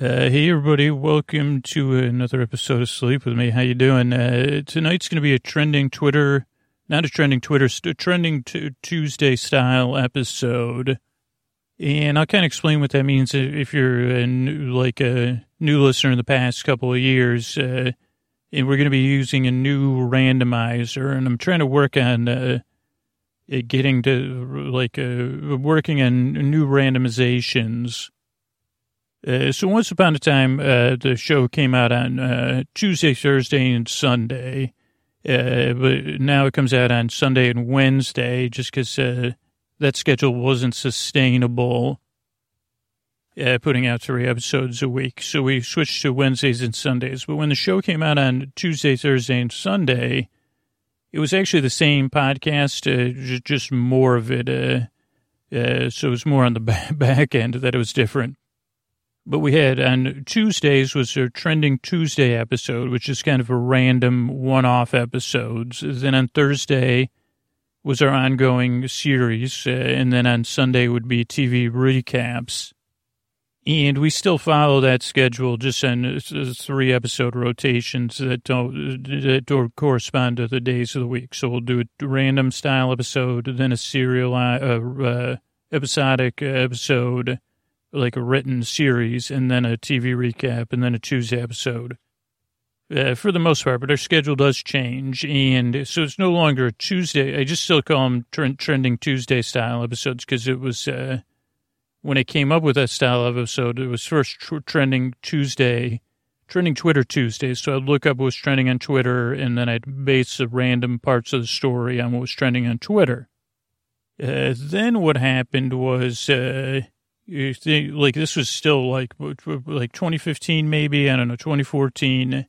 Uh, hey everybody, welcome to another episode of Sleep with me. How you doing? Uh, tonight's going to be a trending Twitter, not a trending Twitter, a trending t- Tuesday style episode. And I'll kind of explain what that means if you're a new, like a new listener in the past couple of years. Uh, and we're going to be using a new randomizer, and I'm trying to work on uh, getting to like uh, working on new randomizations uh, so once upon a time, uh, the show came out on uh, Tuesday, Thursday, and Sunday. Uh, but now it comes out on Sunday and Wednesday just because uh, that schedule wasn't sustainable, uh, putting out three episodes a week. So we switched to Wednesdays and Sundays. But when the show came out on Tuesday, Thursday, and Sunday, it was actually the same podcast, just more of it. so it was more on the back end that it was different. But we had on Tuesdays was our trending Tuesday episode, which is kind of a random one-off episodes. Then on Thursday was our ongoing series, uh, and then on Sunday would be TV recaps. And we still follow that schedule, just on three episode rotations that don't, that don't correspond to the days of the week. So we'll do a random style episode, then a serial uh, uh, episodic episode like a written series and then a TV recap and then a Tuesday episode. Uh, for the most part, but our schedule does change, and so it's no longer a Tuesday. I just still call them trend, trending Tuesday style episodes because it was uh, when I came up with that style episode. It was first tr- trending Tuesday, trending Twitter Tuesday. So I'd look up what was trending on Twitter, and then I'd base the random parts of the story on what was trending on Twitter. Uh, then what happened was uh, you think like this was still like like 2015 maybe I don't know 2014,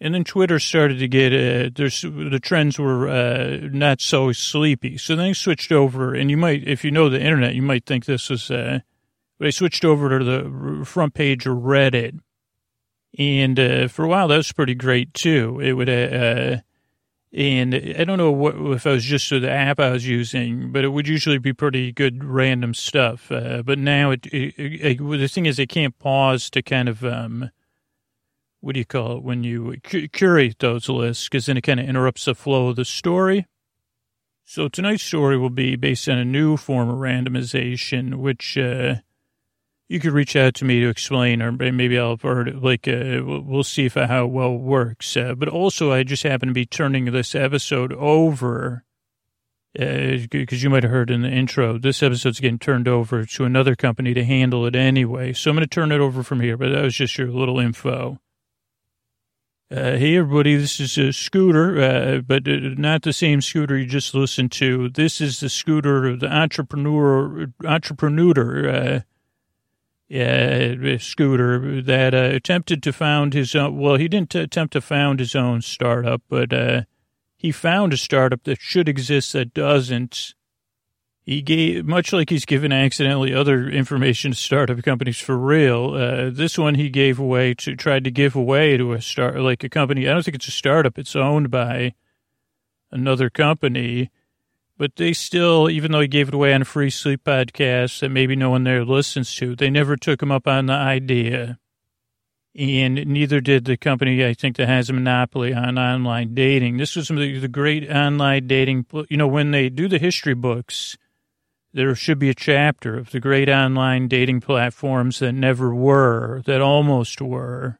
and then Twitter started to get uh, there's the trends were uh, not so sleepy, so then they switched over, and you might if you know the internet you might think this was uh, they switched over to the front page of Reddit, and uh, for a while that was pretty great too. It would. Uh, and I don't know what, if I was just the app I was using, but it would usually be pretty good random stuff. Uh, but now it, it, it, the thing is, I can't pause to kind of, um, what do you call it when you curate those lists? Because then it kind of interrupts the flow of the story. So tonight's story will be based on a new form of randomization, which uh, you could reach out to me to explain, or maybe I'll, or like, uh, we'll see if how it well works. Uh, but also, I just happen to be turning this episode over because uh, you might have heard in the intro, this episode's getting turned over to another company to handle it anyway. So I'm going to turn it over from here, but that was just your little info. Uh, hey everybody, this is a scooter, uh, but uh, not the same scooter you just listened to. This is the scooter, the entrepreneur, entrepreneur, uh, uh, Scooter that uh, attempted to found his own. Well, he didn't attempt to found his own startup, but uh, he found a startup that should exist that doesn't. He gave, much like he's given accidentally other information to startup companies for real. Uh, this one he gave away to tried to give away to a start like a company. I don't think it's a startup. It's owned by another company but they still, even though he gave it away on a free sleep podcast that maybe no one there listens to, they never took him up on the idea. And neither did the company, I think, that has a monopoly on online dating. This was the, great online dating. You know, when they do the history books, there should be a chapter of the great online dating platforms that never were, that almost were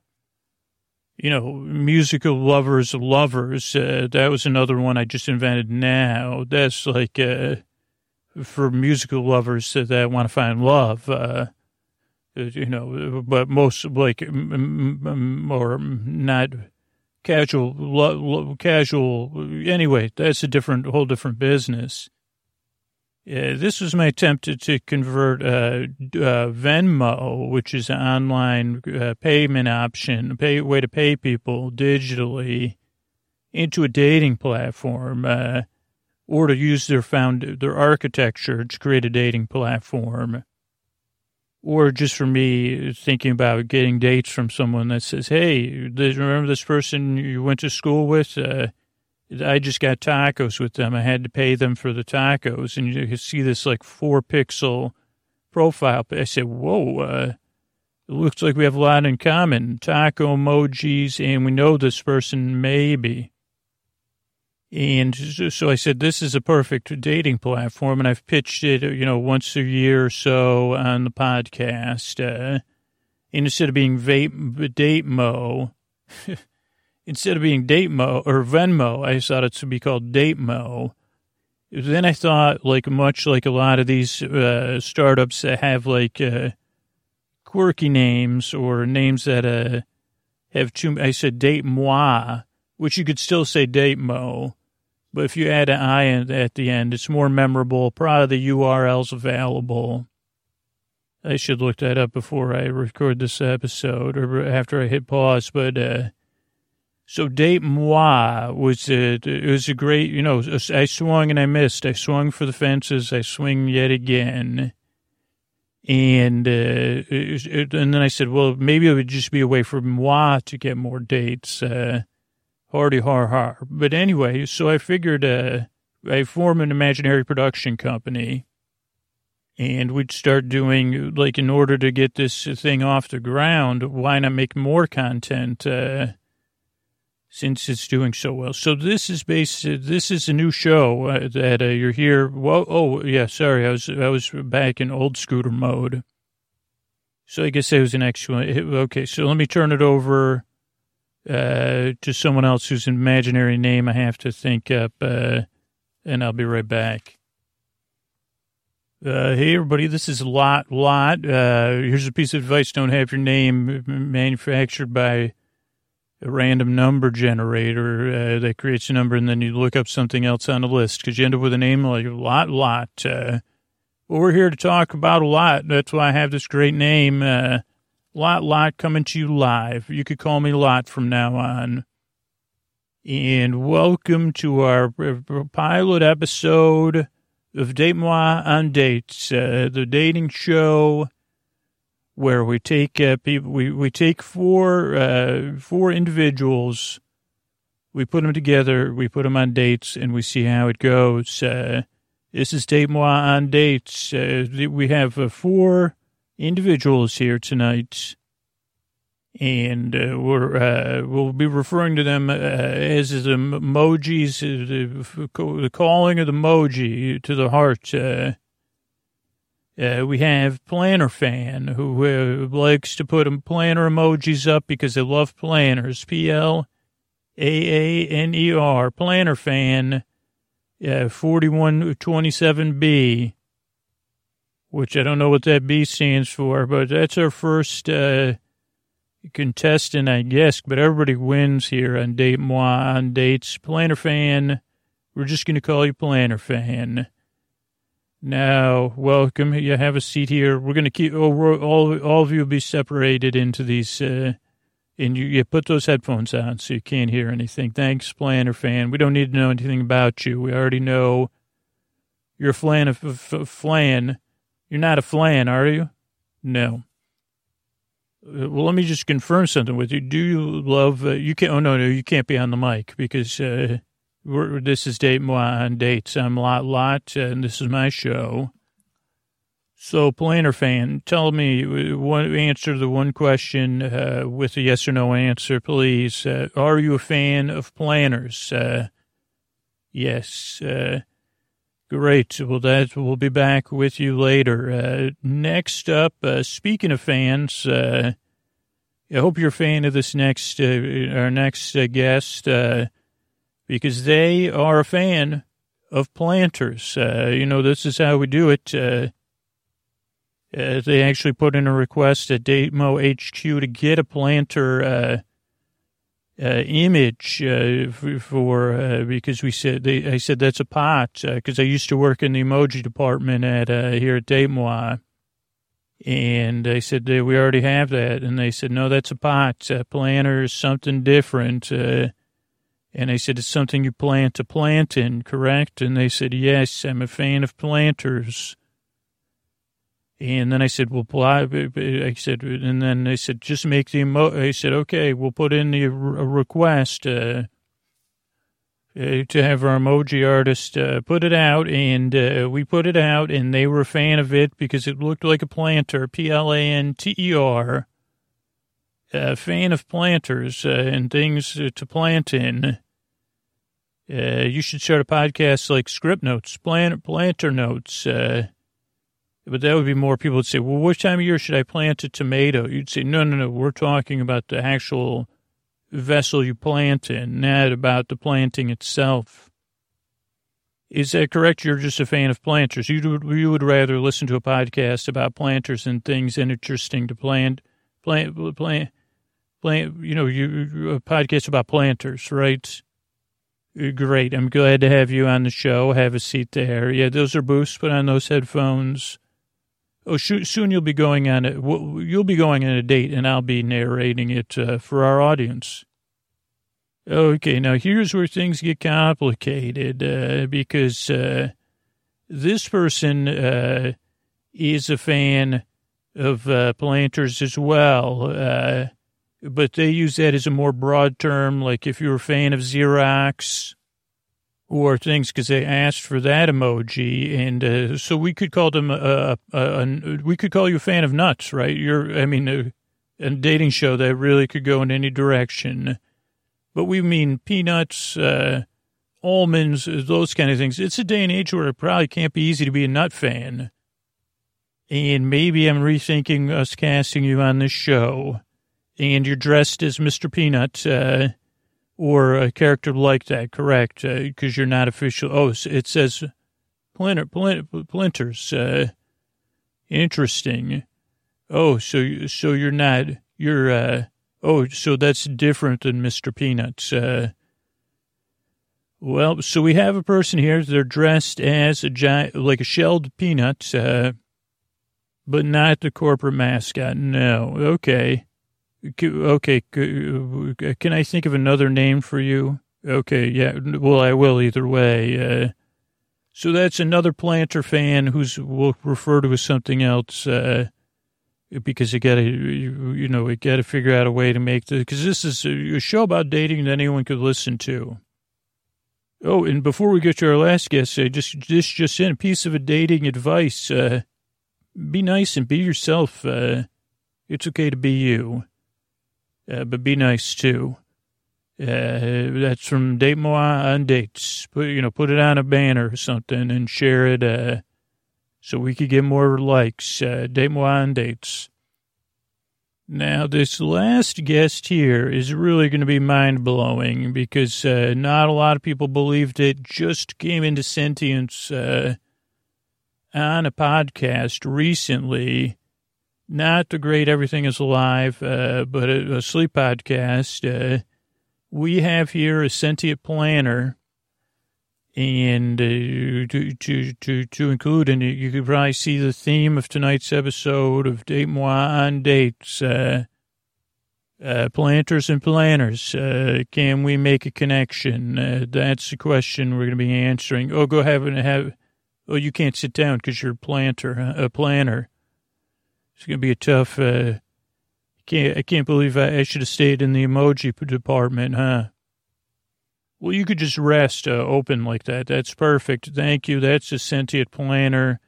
you know, musical lovers lovers. Uh, that was another one I just invented now. That's like uh, for musical lovers that want to find love. Uh, you know, but most like or not casual, lo, casual. Anyway, that's a different, whole different business. Uh, this was my attempt to, to convert uh, uh, Venmo, which is an online uh, payment option, pay way to pay people digitally, into a dating platform, uh, or to use their found their architecture to create a dating platform, or just for me thinking about getting dates from someone that says, "Hey, remember this person you went to school with?" I just got tacos with them. I had to pay them for the tacos, and you can see this like four pixel profile. I said, "Whoa, uh, It looks like we have a lot in common. Taco emojis, and we know this person maybe. And so I said, this is a perfect dating platform, and I've pitched it, you know, once a year or so on the podcast. Uh, instead of being vape, date mo, instead of being date mo or Venmo, I thought it should be called date mo. Then I thought, like much like a lot of these uh, startups that have like uh, quirky names or names that uh, have too. I said date moi, which you could still say date mo, but if you add an i at the end, it's more memorable. Probably the URL's available. I should look that up before I record this episode or after I hit pause. But uh, so date moi was a, it was a great, you know, I swung and I missed. I swung for the fences. I swing yet again. And, uh, it, and then I said, well, maybe it would just be a way for moi to get more dates. Uh, hardy har har. But anyway, so I figured, uh, I formed an imaginary production company and we'd start doing like in order to get this thing off the ground why not make more content uh, since it's doing so well so this is based this is a new show uh, that uh, you're here oh yeah sorry i was i was back in old scooter mode so i guess that was an excellent okay so let me turn it over uh, to someone else whose imaginary name i have to think up uh, and i'll be right back uh, hey, everybody, this is Lot Lot. Here's a piece of advice. Don't have your name manufactured by a random number generator uh, that creates a number and then you look up something else on the list because you end up with a name like Lot Lot. Uh, well, we're here to talk about a lot. That's why I have this great name, uh, Lot Lot, coming to you live. You could call me Lot from now on. And welcome to our uh, pilot episode of Date Moi on Dates, uh, the dating show where we take uh, people, we, we take four, uh, four individuals, we put them together, we put them on dates, and we see how it goes. Uh, this is Date Moi on Dates. Uh, we have uh, four individuals here tonight and uh, we're we'll be referring to them as the emojis, the, the, calling of the emoji to the heart. Uh, uh, we have Planner Fan who likes to put planner emojis up because they love planners. P L A A N E R Planner Fan, forty one twenty seven B. Which I don't know what that B stands for, but that's our first contestant, I guess, but everybody wins here on Date Moi on dates. Planner fan, we're just going to call you Planner fan. Now, welcome. You have a seat here. We're going to keep oh, all all of you be separated into these, uh, and you, you put those headphones on so you can't hear anything. Thanks, Planner fan. We don't need to know anything about you. We already know you're a flan. Of, flan. You're not a flan, are you? No. Uh, well, let me just confirm something with you. Do you love, uh, you can't, oh, no, no, you can't be on the mic because uh, this is Date on Dates. I'm Lot Lot, and this is my show. So, Planner fan, tell me, uh, one, answer the one question uh, with a yes or no answer, please. Uh, are you a fan of planners? yes. Great. Well, that we'll be back with you later. Uh, next up, uh, speaking of fans, uh, I hope you're a fan of this next, uh, our next uh, guest, uh, because they are a fan of planters. you know, this is how we do it. they actually put in a request at Datemo HQ to get a planter uh, image uh, for uh, because we said they, I said that's a pot because uh, I used to work in the emoji department at uh, here at Date Moi, and I said we already have that, and they said no, that's a pot. planter is something different, and I said it's something you plant to plant in, correct? And they said yes, I'm a fan of planters. And then I said, well, I said, and then they said, just make the emo. I said, okay, we'll put in the request uh, uh, to have our emoji artist uh, put it out. And uh, we put it out, and they were a fan of it because it looked like a planter, P L A N T E R. a fan of planters uh, and things to plant in, uh, you should start a podcast like Scriptnotes, Plant, Planter Notes. Uh, but that would be more people would say, well, which time of year should I plant a tomato? You'd say, no, no, no, we're talking about the actual vessel you plant in, not about the planting itself. Is that correct? You're just a fan of planters. You would, you would rather listen to a podcast about planters and things interesting to plant, plant, plant, plant, you know, you, a podcast about planters, right? Great. I'm glad to have you on the show. Have a seat there. Yeah, those are boosts. Put on those headphones. Oh, soon you'll be going on it. You'll be going on a date, and I'll be narrating it uh, for our audience. Okay, now here's where things get complicated uh, because uh, this person uh, is a fan of uh, planters as well, uh, but they use that as a more broad term. Like if you're a fan of Xerox, or things because they asked for that emoji, and uh, so we could call them a, a, a, we could call you a fan of nuts, right? You're, I mean, a, a dating show that really could go in any direction, but we mean peanuts, uh, almonds, those kind of things. It's a day and age where it probably can't be easy to be a nut fan, and maybe I'm rethinking us casting you on this show, and you're dressed as Mr. Peanut. Uh, or a character like that, correct? Because uh, you're not official. Oh, it says Plinter, Plinter, Plinters. Uh, interesting. Oh, so so you're not you're uh oh so that's different than Mr. Peanut. Well, so we have a person here. They're dressed as a giant, like a shelled peanut, uh, but not the corporate mascot. No, okay. Okay, can I think of another name for you? Okay, yeah. Well, I will either way. Uh, so that's another planter fan who's we'll refer to as something else uh, because you got to you, you, know you got to figure out a way to make the because this is a, show about dating that anyone could listen to. Oh, and before we get to our last guest, uh, just this just in a piece of dating advice: uh, be nice and be yourself. Uh, it's okay to be you uh, but be nice too. Uh, that's from Date Moi on Dates. Put you know, put it on a banner or something and share it, uh, so we could get more likes. Uh, Date Moi on Dates. Now, this last guest here is really going to be mind blowing because uh, not a lot of people believed it. Just came into sentience uh, on a podcast recently not the great Everything is Alive, uh, but a, a, sleep podcast. Uh, we have here a sentient planner, and uh, to, to, to, to include, and you could probably see the theme of tonight's episode of Date Moi on Dates. Uh, uh, planters and planners, uh, can we make a connection? that's the question we're going to be answering. Oh, go have and have. Oh, you can't sit down because you're a planter, a planner. It's going to be a tough. Uh, can't I can't believe I, I should have stayed in the emoji department, huh? Well, you could just rest uh, open like that. That's perfect. Thank you. That's a sentient planner.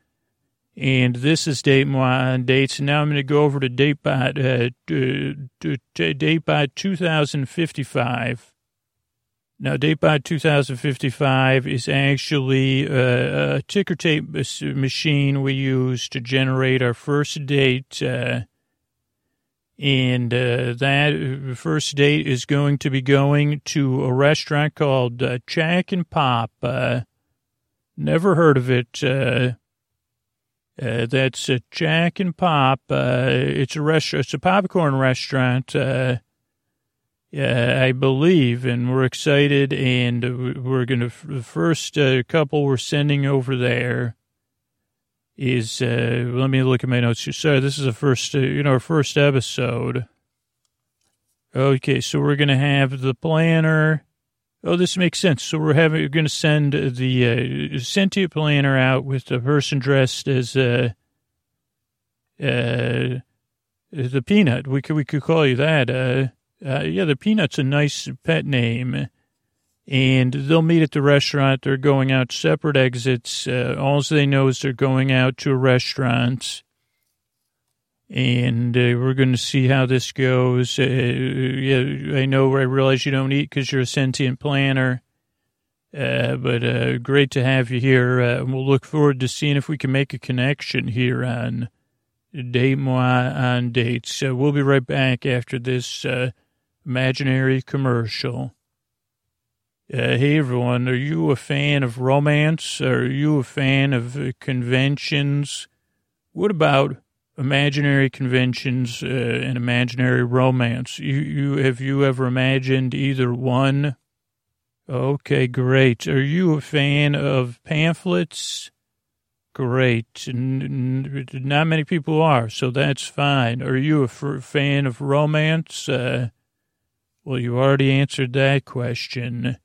And this is Date on Dates. Now I'm going to go over to DateBot, uh, DateBot 2055. Now, DateBot 2055 is actually uh, a ticker tape machine we use to generate our first date. Uh, and uh, that first date is going to be going to a restaurant called uh, Jack and Pop. Uh, never heard of it. Uh, uh, that's uh, Jack and Pop. It's a restaurant. It's a popcorn restaurant. Uh, uh, I believe, and we're excited, and we're going to, the first uh, couple we're sending over there is, uh, let me look at my notes. Sorry, this is the first, uh, you know, our first episode. Okay, so we're going to have the planner. Oh, this makes sense. So we're having, we're going to send the uh, sentient planner out with the person dressed as, uh, the peanut. We could, we could call you that, uh, yeah, the Peanut's a nice pet name. And they'll meet at the restaurant. They're going out separate exits. Uh, all they know is they're going out to a restaurant. and uh, we're going to see how this goes. Uh, yeah, I know, I realize you don't eat because you're a sentient planner, uh, but uh, great to have you here. Uh, we'll look forward to seeing if we can make a connection here on Date Moi on Dates. We'll be right back after this imaginary commercial. Uh, hey everyone, are you a fan of romance? Are you a fan of uh, conventions? What about imaginary conventions uh, and imaginary romance? You, you have you ever imagined either one? Okay, great. Are you a fan of pamphlets? Great. N- n- not many people are, so that's fine. Are you a f- fan of romance? Uh, well, you already answered that question.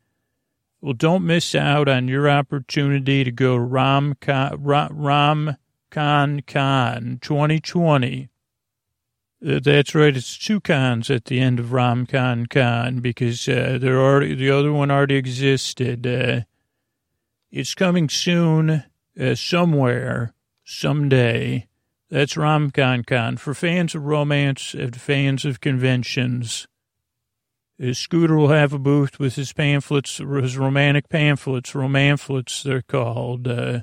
Well, don't miss out on your opportunity to go Rom Con, Rom Con Con 2020. Uh, that's right. It's two cons at the end of Rom Con Con because uh, there already the other one already existed. Uh, it's coming soon, uh, somewhere, someday. That's Rom Con Con for fans of romance and fans of conventions. His Scooter will have a booth with his pamphlets, his romantic pamphlets, romanflets they're called. Uh,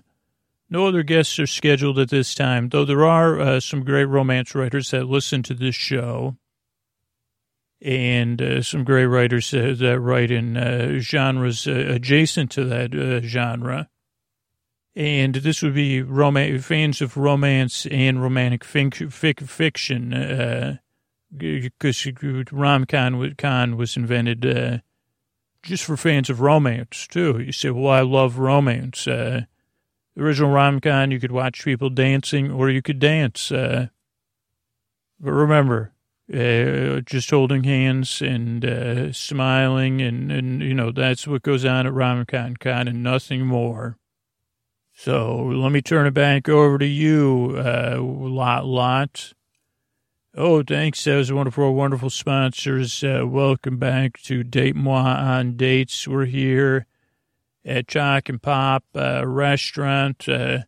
no other guests are scheduled at this time, though there are uh, some great romance writers that listen to this show. And uh, some great writers uh, that write in uh, genres uh, adjacent to that genre. And this would be fans of romance and romantic fic- fic- fiction because rom con was invented uh, just for fans of romance too. You say, "Well, I love romance." Uh, the original rom con, you could watch people dancing, or you could dance. Uh, but remember, uh, just holding hands and uh, smiling, and, and you know that's what goes on at rom con con, and nothing more. So let me turn it back over to you, uh, lot lot. Oh, thanks. That was wonderful, wonderful sponsors. Uh, welcome back to Date Moi on Dates. We're here at Chock and Pop uh, restaurant. Uh,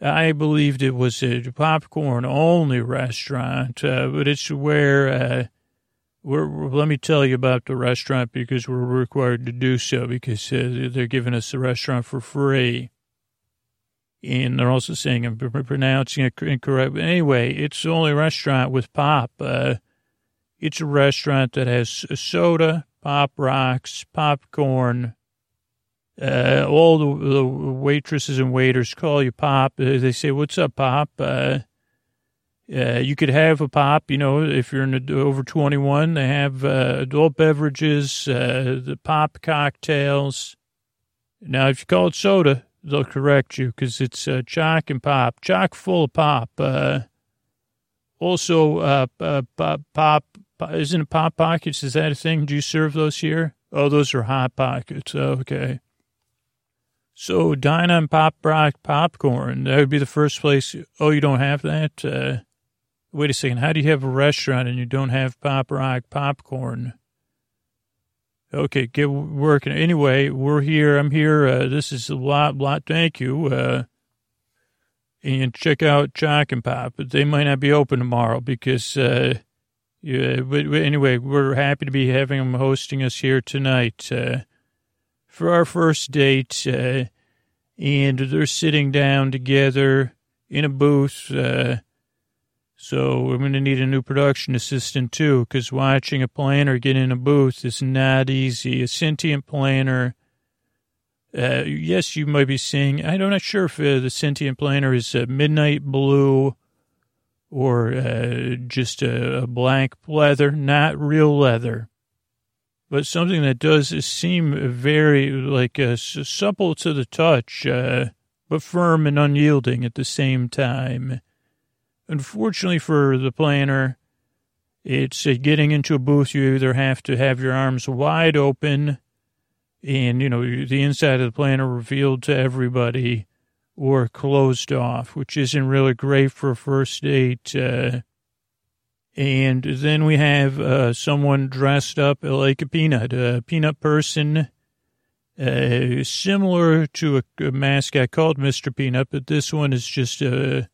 I believed it was a popcorn only restaurant, uh, but it's where uh, we're, let me tell you about the restaurant because we're required to do so because uh, they're giving us the restaurant for free and they're also saying I'm pronouncing it incorrect. But anyway, it's the only restaurant with pop. Uh, it's a restaurant that has soda, pop rocks, popcorn. Uh, all the, the, waitresses and waiters call you pop. Uh, they say, "What's up, pop?" Uh, uh you could have a pop, you know, if you're in over 21. They have uh, adult beverages, the pop cocktails. Now, if you call it soda, they'll correct you because it's uh, chock and pop, chock full of pop. Uh, also, uh, uh, pop, pop, isn't pop pockets? Is that a thing? Do you serve those here? Oh, those are hot pockets. Okay. So dine on pop rock popcorn. That would be the first place. Oh, you don't have that? Uh, wait a second. How do you have a restaurant and you don't have pop rock popcorn? Okay, get working. Anyway, we're here. I'm here. Uh, this is a lot, lot. Thank you. Uh, and check out Chock and Pop. They might not be open tomorrow because, uh, yeah, but, but anyway, we're happy to be having them hosting us here tonight uh, for our first date. Uh, and they're sitting down together in a booth. Uh, so I'm going to need a new production assistant too, because watching a planner get in a booth is not easy. A sentient planner. Uh, yes, you might be seeing. I'm not sure if uh, the sentient planner is uh, midnight blue or uh, just a, a black leather, not real leather, but something that does seem very like uh, supple to the touch, uh, but firm and unyielding at the same time. Unfortunately for the planner, it's uh, getting into a booth. You either have to have your arms wide open and, you know, the inside of the planner revealed to everybody or closed off, which isn't really great for a first date. Uh, and then we have uh, someone dressed up like a peanut, a peanut person, uh, similar to a, a mascot called Mr. Peanut, but this one is just a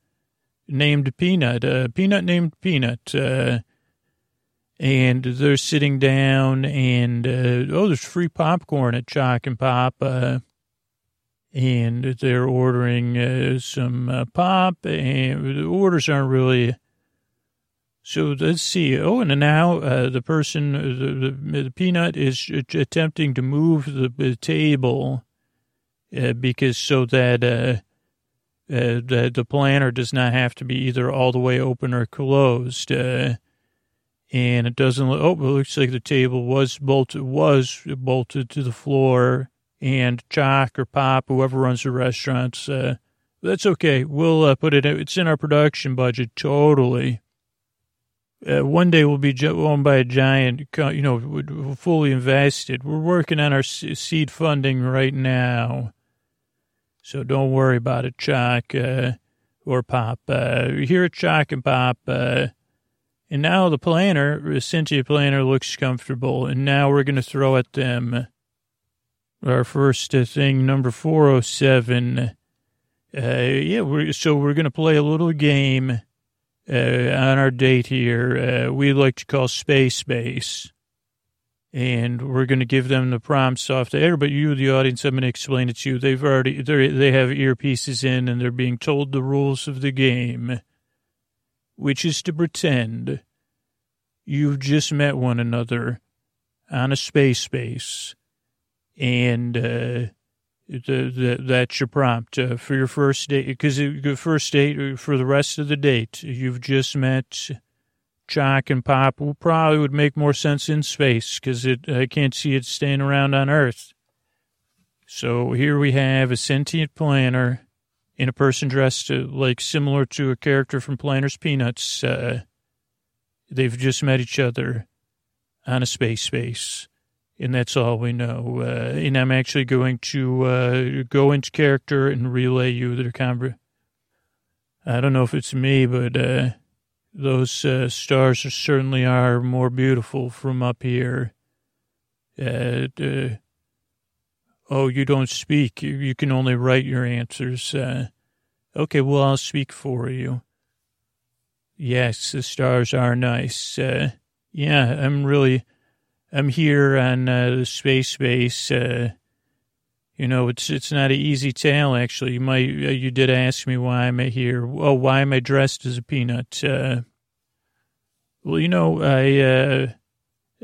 named Peanut, uh, Peanut named Peanut, uh, and they're sitting down and, uh, oh, there's free popcorn at Chock and Pop, uh, and they're ordering uh, some uh, pop, and the orders aren't really. So let's see. Oh, and now the person, the, the, the, peanut is attempting to move the, the table because so that uh, uh, the the planner does not have to be either all the way open or closed. and it doesn't. Look, oh, it looks like the table was bolted was bolted to the floor and Chock or Pop, whoever runs the restaurants. Uh, that's okay. We'll uh, put it. It's in our production budget totally. Uh, one day we'll be owned by a giant, you know, fully invested. We're working on our seed funding right now, so don't worry about it, Chuck uh, or Pop. Uh, here at Chuck and Pop. Uh, and now the planner, sentient planner, looks comfortable, and now we're going to throw at them our first thing, number 407. Uh, yeah, we're, so we're going to play a little game uh, on our date here. Uh, we like to call Space Space. And we're going to give them the prompts off the air, but you, the audience, I'm going to explain it to you. They've already, they have earpieces in and they're being told the rules of the game, which is to pretend you've just met one another on a space space and uh, the, the, that's your prompt uh, for your first date. Because the first date uh, for the rest of the date, you've just met Chock and Pop. Will probably would make more sense in space because it I can't see it staying around on Earth. So here we have a sentient planner in a person dressed uh, like similar to a character from Planters Peanuts. Uh, they've just met each other on a space space and that's all we know. Uh, and I'm actually going to uh, go into character and relay you their conver. I don't know if it's me, but uh, those uh, stars are, certainly are more beautiful from up here. Uh, oh, you don't speak. You can only write your answers. Uh, okay, well, I'll speak for you. Yes, the stars are nice. yeah, I'm really I'm here on uh, the space base. Uh, you know, it's it's not an easy tale. Actually, you might uh, you did ask me why am I here? Oh, why am I dressed as a peanut? Uh, well, you know, I uh,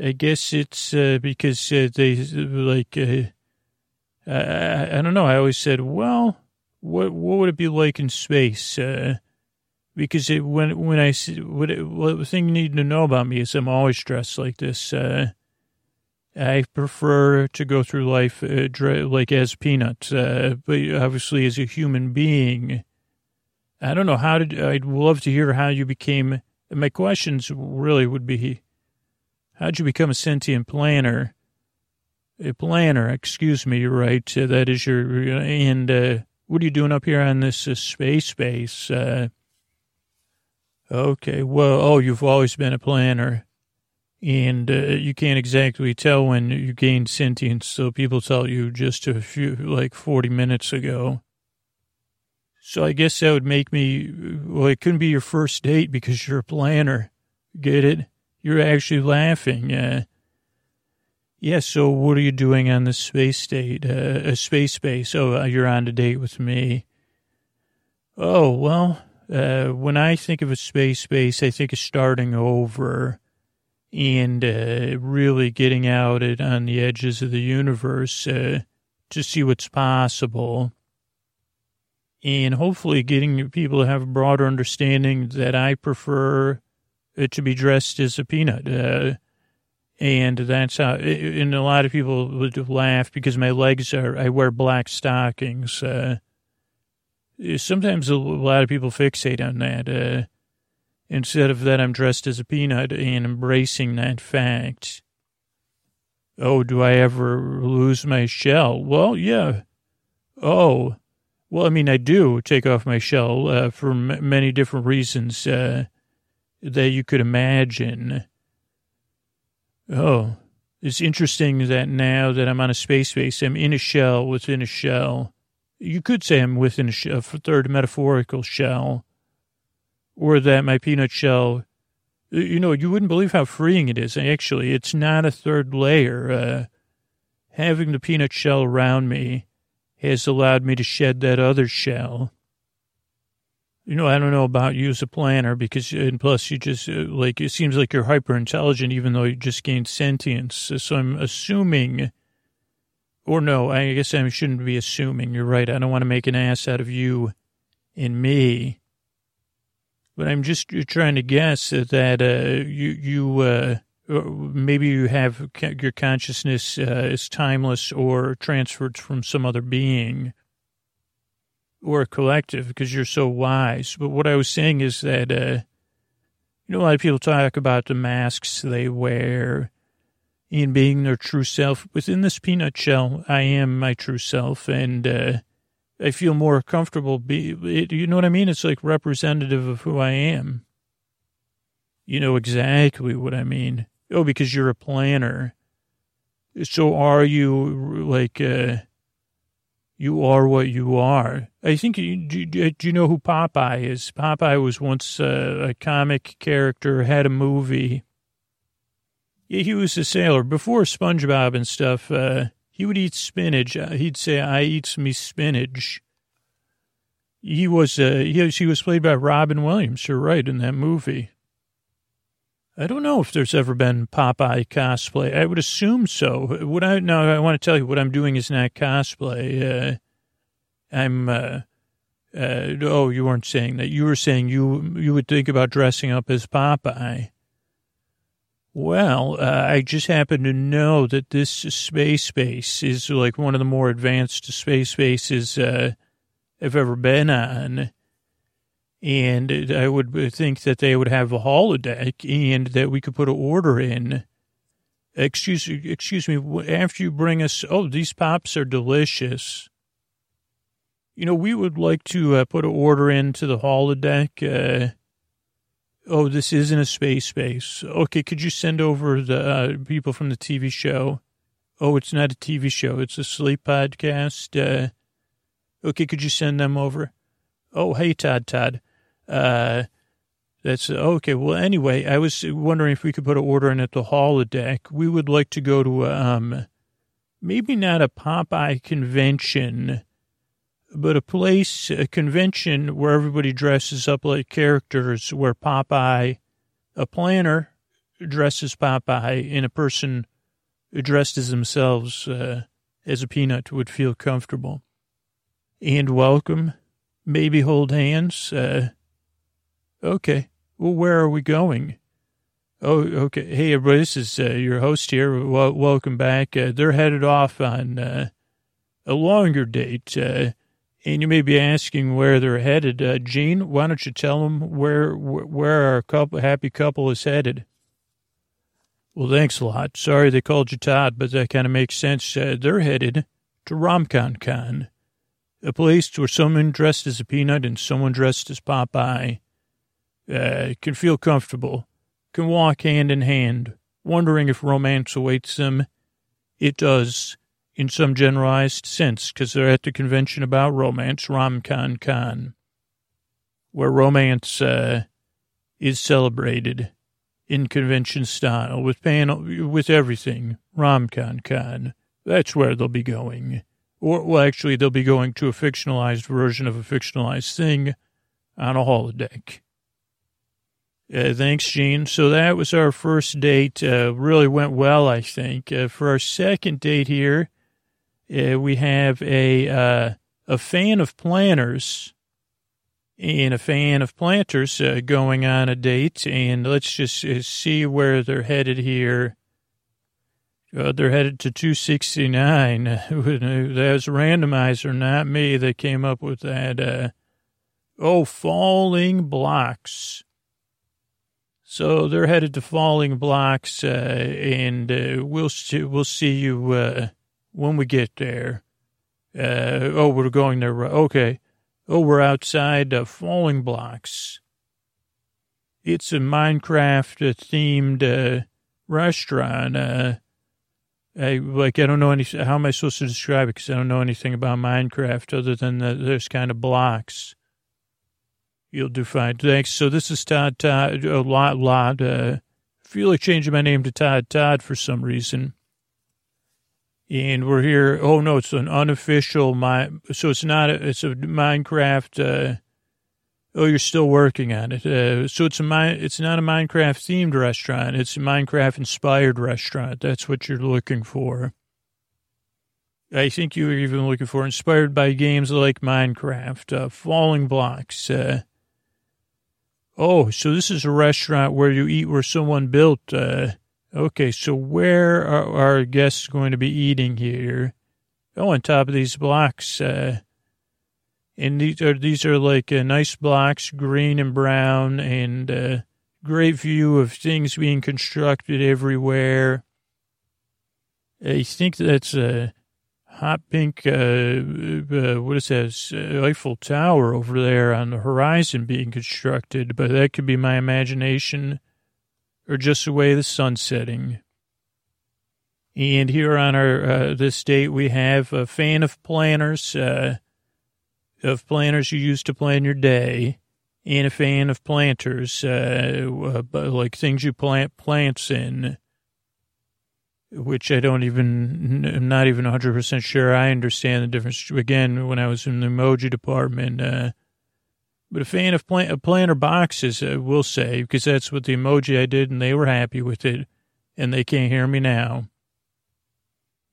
I guess it's uh, because they like I, I don't know. I always said, well, what what would it be like in space? because it, when when I what, what the thing you need to know about me is I'm always dressed like this. I prefer to go through life uh, like as peanuts, uh, but obviously as a human being. I don't know how did I'd love to hear how you became. My questions really would be, how'd you become a sentient planner? A planner, excuse me, right? Uh, that is your and uh, what are you doing up here on this uh, space base? Uh, okay, well, oh, you've always been a planner and uh, you can't exactly tell when you gain sentience. So people tell you just a few, like 40 minutes ago. So I guess that would make me, well, it couldn't be your first date because you're a planner. Get it? You're actually laughing. Uh, yeah, so what are you doing on the space date? Uh, a space space. Oh, uh, you're on a date with me. Oh, well, uh, when I think of a space space, I think of starting over and uh, really getting out it on the edges of the universe uh, to see what's possible. And hopefully getting people to have a broader understanding that I prefer it to be dressed as a peanut. Uh, and that's how, and a lot of people would laugh because my legs are, I wear black stockings. Uh, sometimes a lot of people fixate on that. Instead of that, I'm dressed as a peanut and embracing that fact. Oh, do I ever lose my shell? Well, yeah. Oh, well, I mean, I do take off my shell uh, for m- many different reasons uh, that you could imagine. Oh, it's interesting that now that I'm on a space base, I'm in a shell within a shell. You could say I'm within a, sh- a third metaphorical shell or that my peanut shell, you know, you wouldn't believe how freeing it is. Actually, it's not a third layer. Uh, having the peanut shell around me has allowed me to shed that other shell. You know, I don't know about you as a planner because, and plus, you just uh, like it seems like you're hyper intelligent, even though you just gained sentience. So I'm assuming, or no, I guess I shouldn't be assuming. You're right. I don't want to make an ass out of you and me, but I'm just trying to guess that uh, you you uh, maybe you have your consciousness uh, is timeless or transferred from some other being or a collective because you're so wise. But what I was saying is that, uh, you know, a lot of people talk about the masks they wear in being their true self. Within this peanut shell, I am my true self, and uh, I feel more comfortable. Be it, you know what I mean? It's like representative of who I am. You know exactly what I mean. Oh, because you're a planner. So are you like? Uh, you are what you are. I think, do, do you know who Popeye is? Popeye was once uh, a comic character, had a movie. Yeah, he was a sailor. Before SpongeBob and stuff, uh, he would eat spinach. Uh, he'd say, I eats me spinach. He was, uh, he, was, he was played by Robin Williams. You're right, in that movie. I don't know if there's ever been Popeye cosplay. I would assume so. What I no, I want to tell you what I'm doing is not cosplay. Uh, I'm. Uh, uh, oh, you weren't saying that. You were saying you you would think about dressing up as Popeye. Well, uh, I just happen to know that this space base is like one of the more advanced space bases uh, I've ever been on and I would think that they would have a holodeck and that we could put an order in. Excuse excuse me. After you bring us, oh, these pops are delicious. You know, we would like to uh, put an order into the holodeck. Oh, this isn't a space base. Okay, could you send over the uh, people from the TV show? Oh, it's not a TV show. It's a sleep podcast. Uh, okay, could you send them over? Oh, hey, Todd, Todd. Uh, that's okay. Well, anyway, I was wondering if we could put an order in at the holodeck. We would like to go to um, maybe not a Popeye convention, but a place, a convention where everybody dresses up like characters. Where Popeye, a planner, dresses Popeye, and a person dressed as themselves uh, as a peanut would feel comfortable and welcome. Maybe hold hands. Uh, Okay. Well, where are we going? Oh, okay. Hey, everybody, this is uh, your host here. Welcome back. Uh, they're headed off on uh, a longer date, uh, and you may be asking where they're headed. Uh, Gene, why don't you tell them where where our couple, happy couple is headed? Well, thanks a lot. Sorry they called you Todd, but that kind of makes sense. Uh, they're headed to RomCon Con, a place where someone dressed as a peanut and someone dressed as Popeye uh, can feel comfortable, can walk hand in hand, wondering if romance awaits them. It does, in some generalized sense, because they're at the convention about romance, RomCon Con, where romance uh, is celebrated in convention style with panel with everything. RomCon Con. That's where they'll be going. Or, well, actually, they'll be going to a fictionalized version of a fictionalized thing on a holodeck. Uh, thanks, Gene. So that was our first date. Uh, really went well, I think. Uh, for our second date here, uh, we have a uh, a fan of planners and a fan of planters uh, going on a date. And let's just see where they're headed here. they're headed to 269. that was randomizer, not me, that came up with that. oh, falling blocks. So they're headed to Falling Blocks, uh, and uh, we'll we'll see you uh, when we get there. Uh, oh, we're going there. Okay. Oh, we're outside Falling Blocks. It's a Minecraft themed uh, restaurant. Uh, I like. I don't know any. How am I supposed to describe it? Because I don't know anything about Minecraft other than that there's kind of blocks You'll do fine. Thanks. So this is Todd Todd, a lot, lot. Uh, feel like changing my name to Todd Todd for some reason. And we're here. Oh no, it's an unofficial my. So it's not. A, it's a Minecraft. Uh, oh, you're still working on it. Uh, so it's a It's not a Minecraft themed restaurant. It's a Minecraft inspired restaurant. That's what you're looking for. I think you were even looking for inspired by games like Minecraft, uh, Falling Blocks. Uh, oh, so this is a restaurant where you eat where someone built. Uh, Okay, so where are our guests going to be eating here? Oh, on top of these blocks. Uh, and these are these are like uh, nice blocks, green and brown, and uh, great view of things being constructed everywhere. I think that's a hot pink. Uh, uh, what is that? Eiffel Tower over there on the horizon being constructed, but that could be my imagination or just the way the sun's setting. And here on our uh, this date, we have a fan of planners, uh, of planners you use to plan your day, and a fan of planters, uh, uh like things you plant plants in, which I don't even, I'm not even 100% sure I understand the difference. Again, when I was in the emoji department, uh, but a fan of, plan- of planter boxes, I will say, because that's what the emoji I did, and they were happy with it, and they can't hear me now.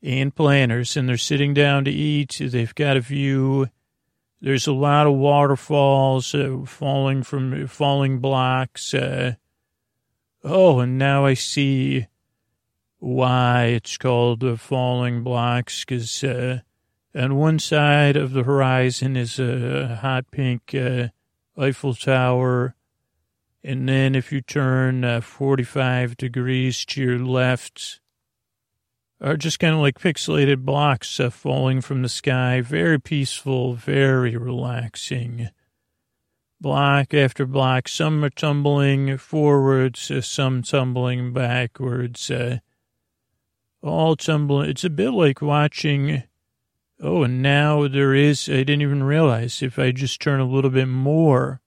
And planners, and they're sitting down to eat. They've got a view. There's a lot of waterfalls uh, falling from falling blocks. Uh, oh, and now I see why it's called the falling blocks, because uh, on one side of the horizon is a hot pink uh, Eiffel Tower. And then if you turn uh, 45 degrees to your left, are just kind of like pixelated blocks uh, falling from the sky. Very peaceful, very relaxing. Block after block. Some are tumbling forwards, uh, some tumbling backwards. Uh, all tumbling. It's a bit like watching Oh, and now there is, I didn't even realize if I just turn a little bit more,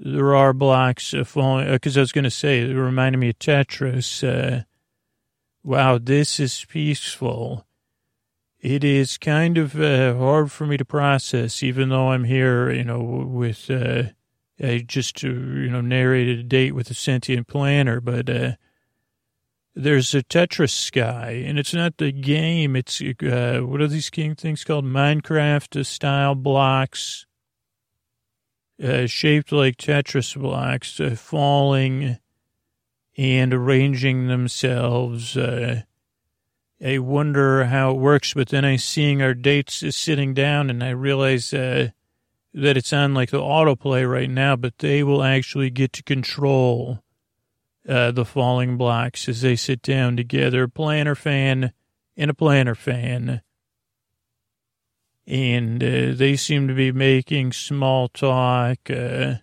there are blocks falling, because uh, I was going to say, it reminded me of Tetris. Uh, wow, this is peaceful. It is kind of uh, hard for me to process, even though I'm here, you know, with, uh, I just, uh, you know, narrated a date with a sentient planner, but, uh, there's a Tetris guy, and it's not the game. It's uh, what are these things called? Minecraft style blocks, uh, shaped like Tetris blocks, uh, falling and arranging themselves. Uh, I wonder how it works, but then I seeing our dates is sitting down, and I realize uh, that it's on like the autoplay right now, but they will actually get to control uh, the falling blocks as they sit down together, planner fan and a planner fan. And uh, they seem to be making small talk. Uh,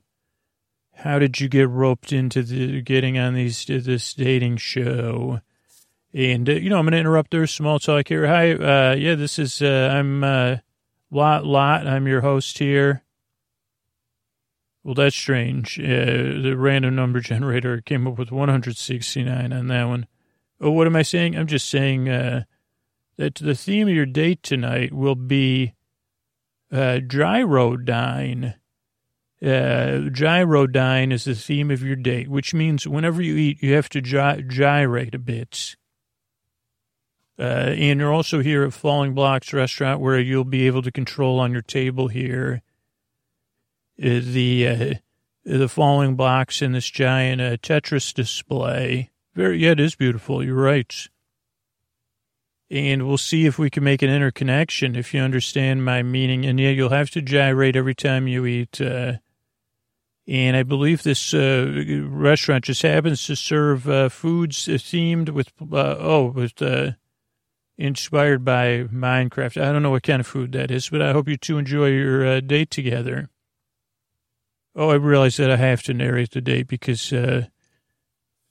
how did you get roped into the, getting on these this dating show? And uh, you know, I'm going to interrupt their small talk here. Hi, uh, yeah, this is uh, I'm Lot Lot. I'm your host here. Well, that's strange. Uh, the random number generator came up with 169 on that one. Oh, what am I saying? I'm just saying uh, that the theme of your date tonight will be uh, gyrodyne. Uh, gyrodyne is the theme of your date, which means whenever you eat, you have to gy- gyrate a bit. Uh, and you're also here at Falling Blocks Restaurant, where you'll be able to control on your table here the uh, the falling blocks in this giant uh, Tetris display. Very, yeah, it is beautiful. You're right. And we'll see if we can make an interconnection if you understand my meaning. And yeah, you'll have to gyrate every time you eat. Uh, and I believe this uh, restaurant just happens to serve uh, foods themed with, uh, oh, with inspired by Minecraft. I don't know what kind of food that is, but I hope you two enjoy your uh, date together. Oh, I realize that I have to narrate the date because uh,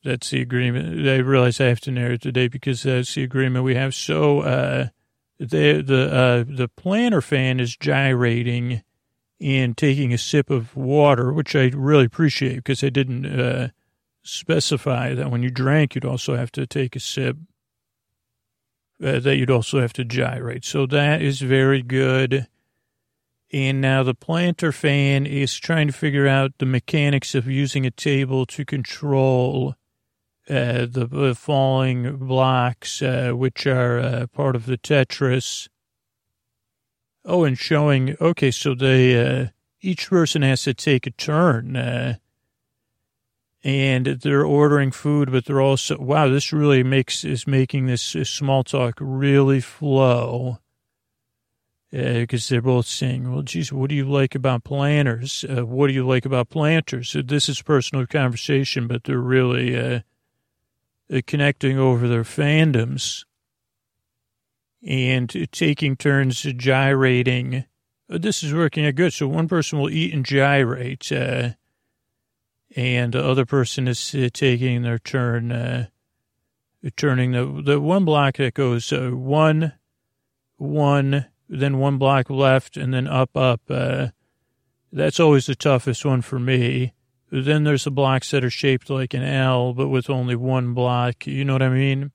that's the agreement. I realize I have to narrate the date because that's the agreement we have. So uh, the the uh, the planner fan is gyrating, and taking a sip of water, which I really appreciate because I didn't uh, specify that when you drank, you'd also have to take a sip, uh, that you'd also have to gyrate. So that is very good. And now the planter fan is trying to figure out the mechanics of using a table to control uh, the falling blocks, uh, which are uh, part of the Tetris. Oh, and showing, okay, so they, uh, each person has to take a turn, uh, and they're ordering food, but they're also, wow, this really makes, is making this small talk really flow. Because they're both saying, well, geez, what do you like about planners? what do you like about planters? So this is personal conversation, but they're really, uh, connecting over their fandoms and taking turns gyrating. Uh, this is working out good. So one person will eat and gyrate, uh, and the other person is uh, taking their turn, uh, turning the the one block that goes uh, one, one, then one block left, and then up, up. that's always the toughest one for me. Then there's the blocks that are shaped like an L, but with only one block. You know what I mean?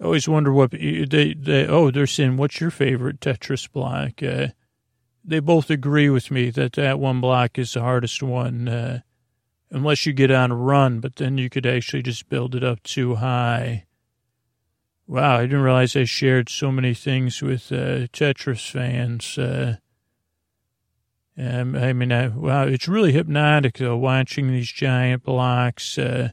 I always wonder what they, they oh, they're saying, what's your favorite Tetris block? Uh, they both agree with me that that one block is the hardest one, uh, unless you get on a run, but then you could actually just build it up too high. Wow, I didn't realize I shared so many things with uh, Tetris fans. Uh, um, I mean, I, wow, it's really hypnotic though, watching these giant blocks. Uh,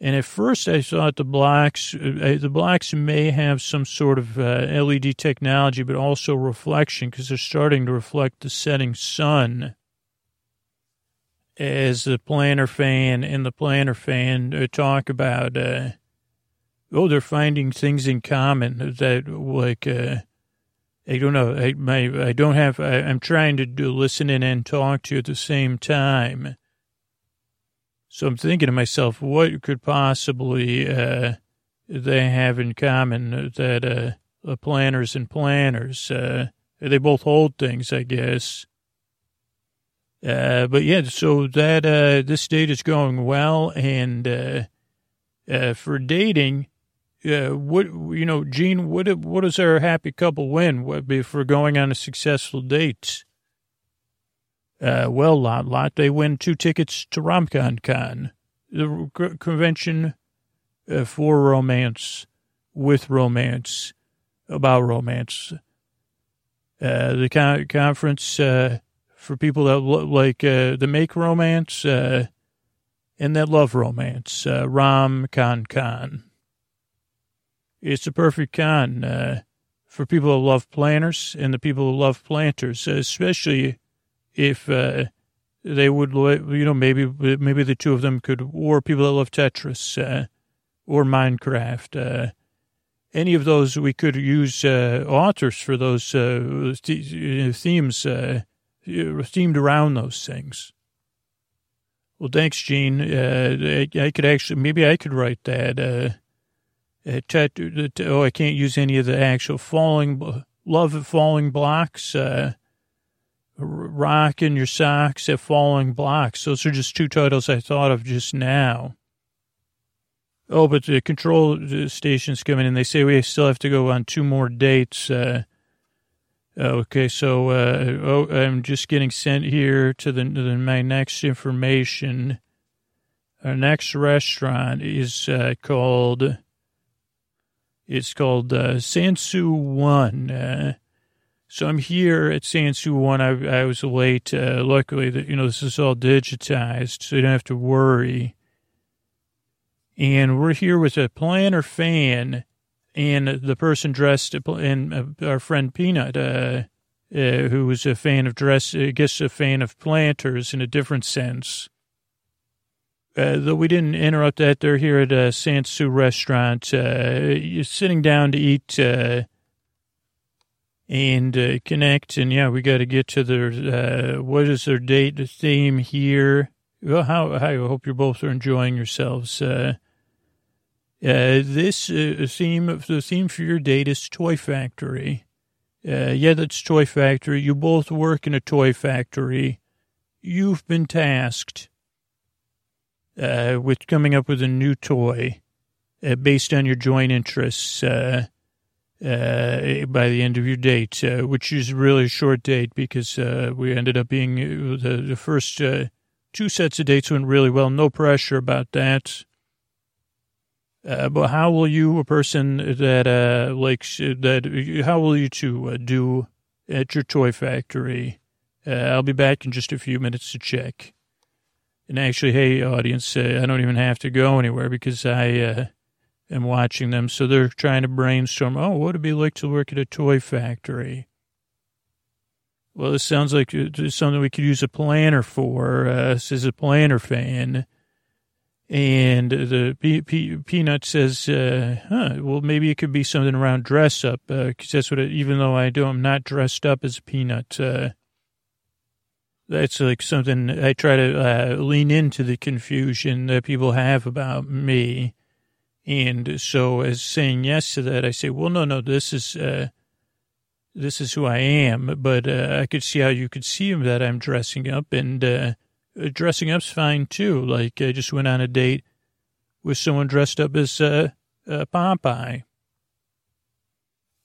and at first I thought the blocks, uh, the blocks may have some sort of uh, LED technology, but also reflection because they're starting to reflect the setting sun. As the planner fan and the planner fan uh, talk about, uh, oh, they're finding things in common that like, uh, I don't know. I my I don't have. I, am trying to do, listen and talk to you at the same time. So I'm thinking to myself, what could possibly uh, they have in common that uh, planners and planners? Uh, they both hold things, I guess. Uh, but yeah, so that uh, this date is going well, and uh, uh for dating, uh, what you know, Gene, what what does our happy couple win we're going on a successful date? Uh, well, lot lot they win two tickets to RomCon Con, the convention uh, for romance, with romance, about romance. Uh, the con- conference uh, for people that lo- like uh, that make romance uh, and that love romance. Uh, Rom Con Con. It's a perfect con uh, for people who love planners and the people who love planters, especially if uh, they would, you know, maybe maybe the two of them could, or people that love Tetris uh, or Minecraft. Uh, any of those, we could use uh, authors for those uh, themes themed around those things. Well, thanks, Gene. I, I could actually, maybe I could write that oh, I can't use any of the actual falling, love of falling blocks, uh, rock in your socks at falling blocks. Those are just two titles I thought of just now. Oh, but the control station's coming in. They say we still have to go on two more dates. Uh, okay, so uh, oh, I'm just getting sent here to the, the my next information. Our next restaurant is uh, called it's called uh, Sansu One. Uh, so I'm here at Sansu One. I, I was late. Uh, luckily, that you know this is all digitized, so you don't have to worry. And we're here with a planner fan and the person dressed and uh, our friend Peanut, uh, uh, who was a fan of dress, I guess a fan of planters in a different sense. Uh, though we didn't interrupt that, they're here at a Sansu restaurant. Uh, you're sitting down to eat uh, and uh, connect. And yeah, we got to get to their, uh, what is their date the theme here? Well, how, I hope you both are enjoying yourselves. Uh, this theme, the theme for your date is Toy Factory. Yeah, that's Toy Factory. You both work in a toy factory. You've been tasked uh, with coming up with a new toy uh, based on your joint interests uh, uh, by the end of your date, uh, which is really a short date because we ended up being the, the first two sets of dates went really well. No pressure about that. Uh, but how will you, a person that uh, likes that, how will you two uh, do at your toy factory? Uh, I'll be back in just a few minutes to check. And actually, hey, audience, uh, I don't even have to go anywhere because I uh, am watching them. So they're trying to brainstorm. Oh, what would it be like to work at a toy factory? Well, this sounds like something we could use a planner for. Uh, this is a planner fan. And the P- P- Peanut says, uh, huh, well, maybe it could be something around dress up, because uh, that's what, it, even though I do, I'm not dressed up as a peanut. Uh, that's like something I try to uh, lean into the confusion that people have about me. And so as saying yes to that, I say, well, no, no, this is, uh, this is who I am, but uh, I could see how you could see that I'm dressing up and, uh, dressing up's fine too. Like I just went on a date with someone dressed up as uh, uh, Popeye.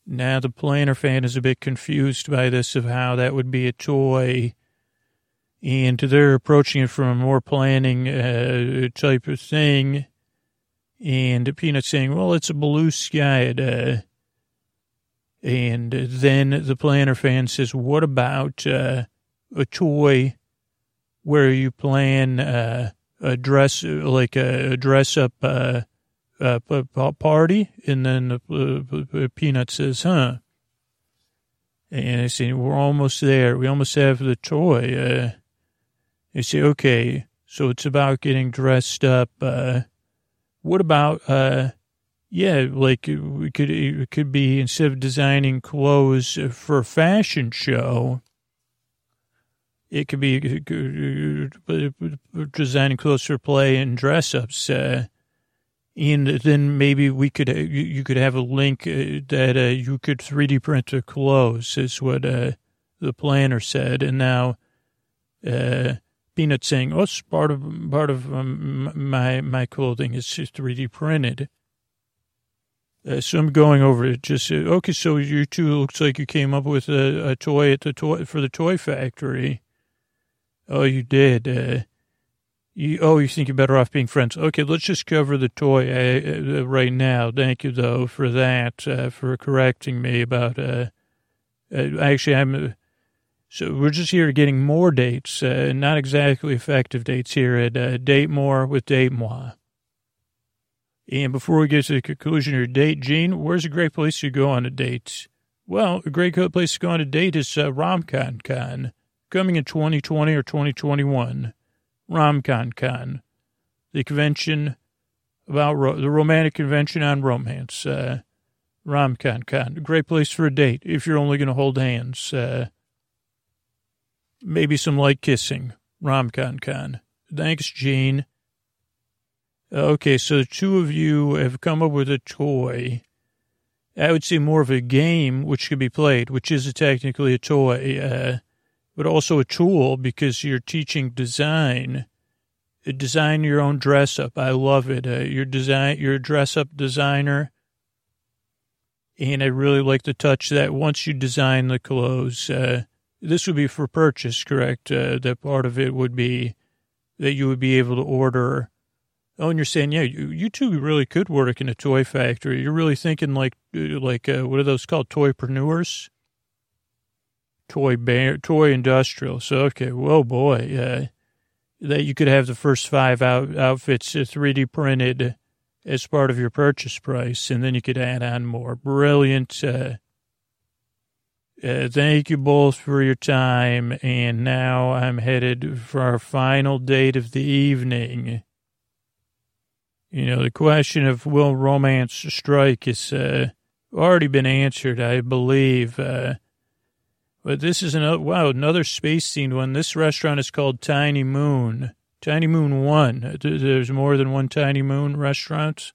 Now the planner fan is a bit confused by this of how that would be a toy, and they're approaching it from a more planning uh, type of thing. And Peanut saying, "Well, it's a blue sky." Uh, and then the planner fan says, "What about uh, a toy where you plan uh, a dress like a dress up uh, uh, party, and then the uh, peanut says, "Huh." And I say, "We're almost there. We almost have the toy." Uh, I say, "Okay, so it's about getting dressed up. Uh, what about uh, yeah, like we could it could be instead of designing clothes for a fashion show, it could be designing clothes for play and dress ups. Uh, and then maybe we could, you could have a link uh, that uh, you could 3D print the clothes, is what uh, the planner said. And now, uh, Peanut saying, "Oh, part of part of um, my my clothing is 3D printed." Uh, so I'm going over it. Just uh, okay. So you two looks like you came up with a, a toy at the toy for the toy factory. Oh, you did. Uh, you, oh, you think you're better off being friends. Okay, let's just cover the toy uh, uh, right now. Thank you, though, for that, uh, for correcting me about. Actually, I'm. So we're just here getting more dates, uh, not exactly effective dates here at Date More with Date Moi. And before we get to the conclusion of your date, Gene, where's a great place to go on a date? Well, a great place to go on a date is uh, RomCon Con coming in 2020 or 2021. RomCon Con, the convention about ro- the romantic convention on romance. Uh, RomCon Con, a great place for a date if you're only going to hold hands. Uh, maybe some light kissing. RomCon Con. Thanks, Gene. Okay, so the two of you have come up with a toy. I would say more of a game which could be played, which is technically a toy. Uh, but also a tool because you're teaching design. Design your own dress up. I love it. Uh, you're design, you're a dress up designer. And I really like to touch that once you design the clothes. Uh, this would be for purchase, correct? Uh, that part of it would be that you would be able to order. Oh, and you're saying, yeah, you, you two really could work in a toy factory. You're really thinking like, uh, like, uh, what are those called? Toypreneurs? toy bear, toy industrial. So okay, well, boy, uh, that you could have the first five out, outfits 3D printed as part of your purchase price, and then you could add on more. Brilliant. Uh, uh, thank you both for your time, and now I'm headed for our final date of the evening. You know, the question of will romance strike has uh, already been answered, I believe. Uh, but this is another, wow, another space themed one. This restaurant is called Tiny Moon. Tiny Moon 1. There's more than one Tiny Moon restaurant.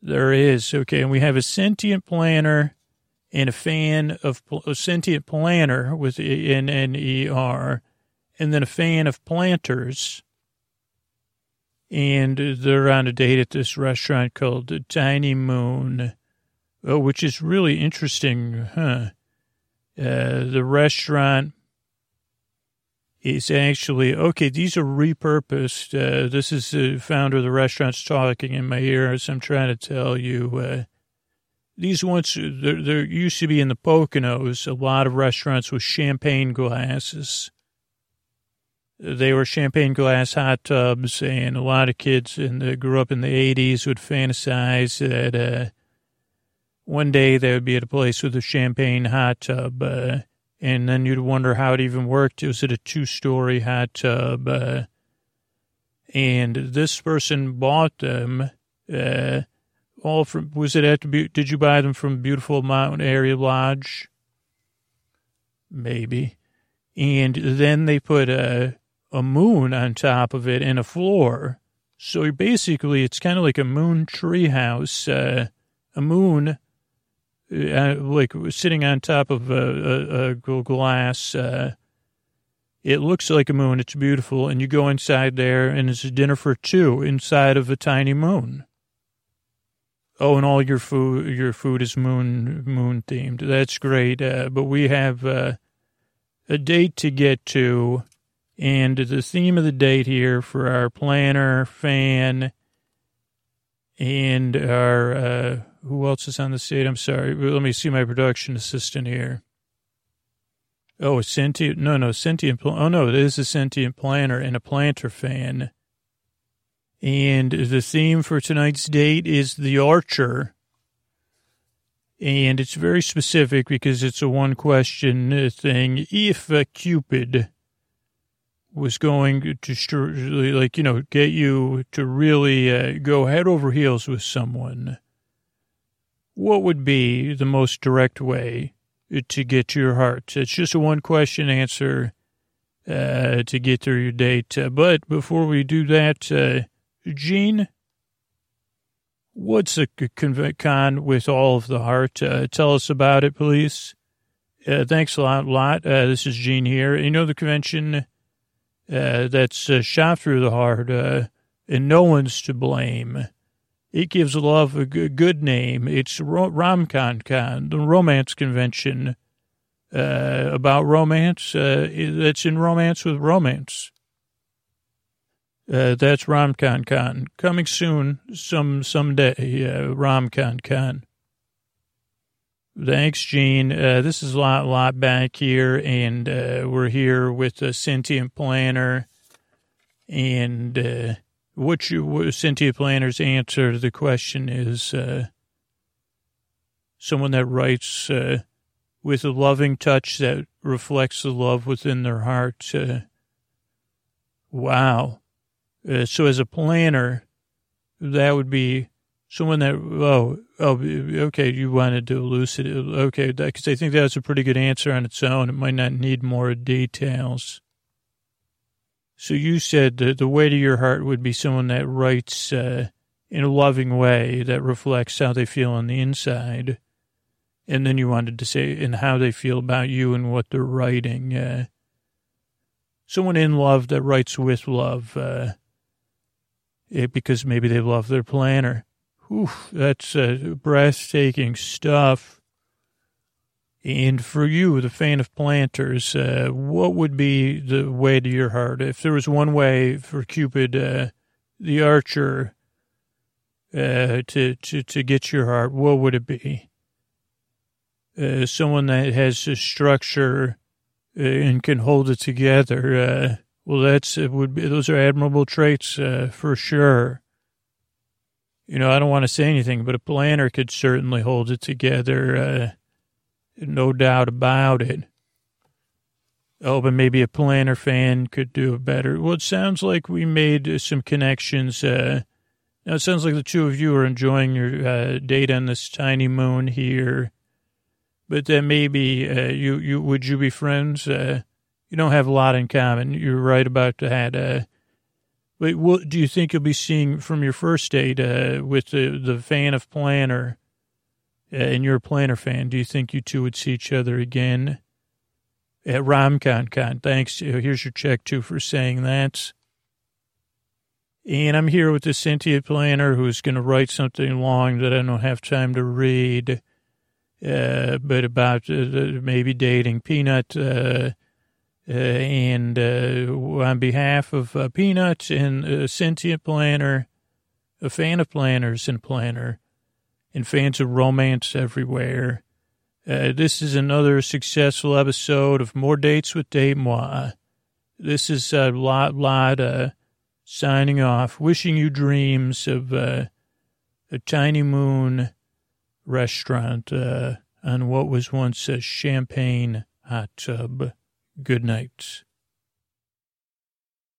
There is. Okay. And we have a sentient planner and a fan of sentient planner with N N E R, and then a fan of planters. And they're on a date at this restaurant called Tiny Moon, oh, which is really interesting, huh? Uh, the restaurant is actually okay. These are repurposed. Uh, this is the founder of the restaurant's talking in my ear as I'm trying to tell you. Uh, these once there, there used to be in the Poconos a lot of restaurants with champagne glasses. They were champagne glass hot tubs, and a lot of kids in the, grew up in the '80s would fantasize that uh, one day they would be at a place with a champagne hot tub, uh, and then you'd wonder how it even worked. Was it a two-story hot tub? Uh, and this person bought them uh, all from. Was it at? Did you buy them from beautiful Mountain Area Lodge? Maybe. And then they put a a moon on top of it and a floor. So basically, it's kind of like a moon treehouse. Uh, a moon uh, like sitting on top of a, a, a glass. Uh, it looks like a moon. It's beautiful. And you go inside there, and it's a dinner for two inside of a tiny moon. Oh, and all your food, your food is moon moon themed. That's great. Uh, but we have uh, a date to get to, and the theme of the date here for our planner, fan, and our uh, who else is on the state? I'm sorry. Let me see my production assistant here. Oh, sentient. No, no, sentient. Oh, no, it is a sentient planner and a planter fan. And the theme for tonight's date is The Archer. And it's very specific because it's a one question thing. If a Cupid was going to, like, you know, get you to really uh, go head over heels with someone, what would be the most direct way to get to your heart? It's just a one question answer uh, to get through your date. Uh, but before we do that, uh, Gene, what's a con with all of the heart? Uh, tell us about it, please. Uh, thanks a lot, lot. Uh, this is Gene here. You know the convention that's shot through the heart, and no one's to blame. It gives love a good name. It's RomCon, the romance convention uh, about romance. Uh, that's in romance with romance. Uh, that's RomCon Con. Coming soon, some someday, uh, Con. Thanks, Gene. Uh, this is a lot, lot back here, and uh, we're here with a sentient planner, and uh, what you what Sentient Planner's answer to the question is uh, someone that writes uh, with a loving touch that reflects the love within their heart. Uh, wow. Uh, so as a planner, that would be someone that, oh, oh, okay, you wanted to elucidate. Okay, because I think that's a pretty good answer on its own. It might not need more details. So you said that the way to your heart would be someone that writes uh, in a loving way that reflects how they feel on the inside. And then you wanted to say, and how they feel about you and what they're writing. Uh, someone in love that writes with love, uh, it, because maybe they love their planner. Whew, that's uh, breathtaking stuff. And for you, the fan of planters, uh, what would be the way to your heart? If there was one way for Cupid, uh, the archer, uh, to, to, to get your heart, what would it be? Uh, someone that has a structure uh, and can hold it together. Uh, well, that's, it would be, those are admirable traits, for sure. You know, I don't want to say anything, but a planner could certainly hold it together no doubt about it. Oh, but maybe a planner fan could do it better. Well, it sounds like we made some connections. Uh, now, it sounds like the two of you are enjoying your uh, date on this tiny moon here. But then maybe uh, you, you would you be friends? Uh, you don't have a lot in common. You're right about that. Uh, but what do you think you'll be seeing from your first date uh, with the, the fan of planner? uh, and you're a Planner fan, do you think you two would see each other again at RomCon? Thanks. Here's your check too for saying that. And I'm here with the sentient planner who's going to write something long that I don't have time to read, uh, but about uh, maybe dating Peanut. Uh, and uh, on behalf of uh, Peanut and Sentient Planner, a fan of planners and planner, and fans of romance everywhere, this is another successful episode of More Dates with Date Moi. This is a lot, lot, uh, signing off, wishing you dreams of uh, a tiny moon restaurant uh, on what was once a champagne hot tub. Good night.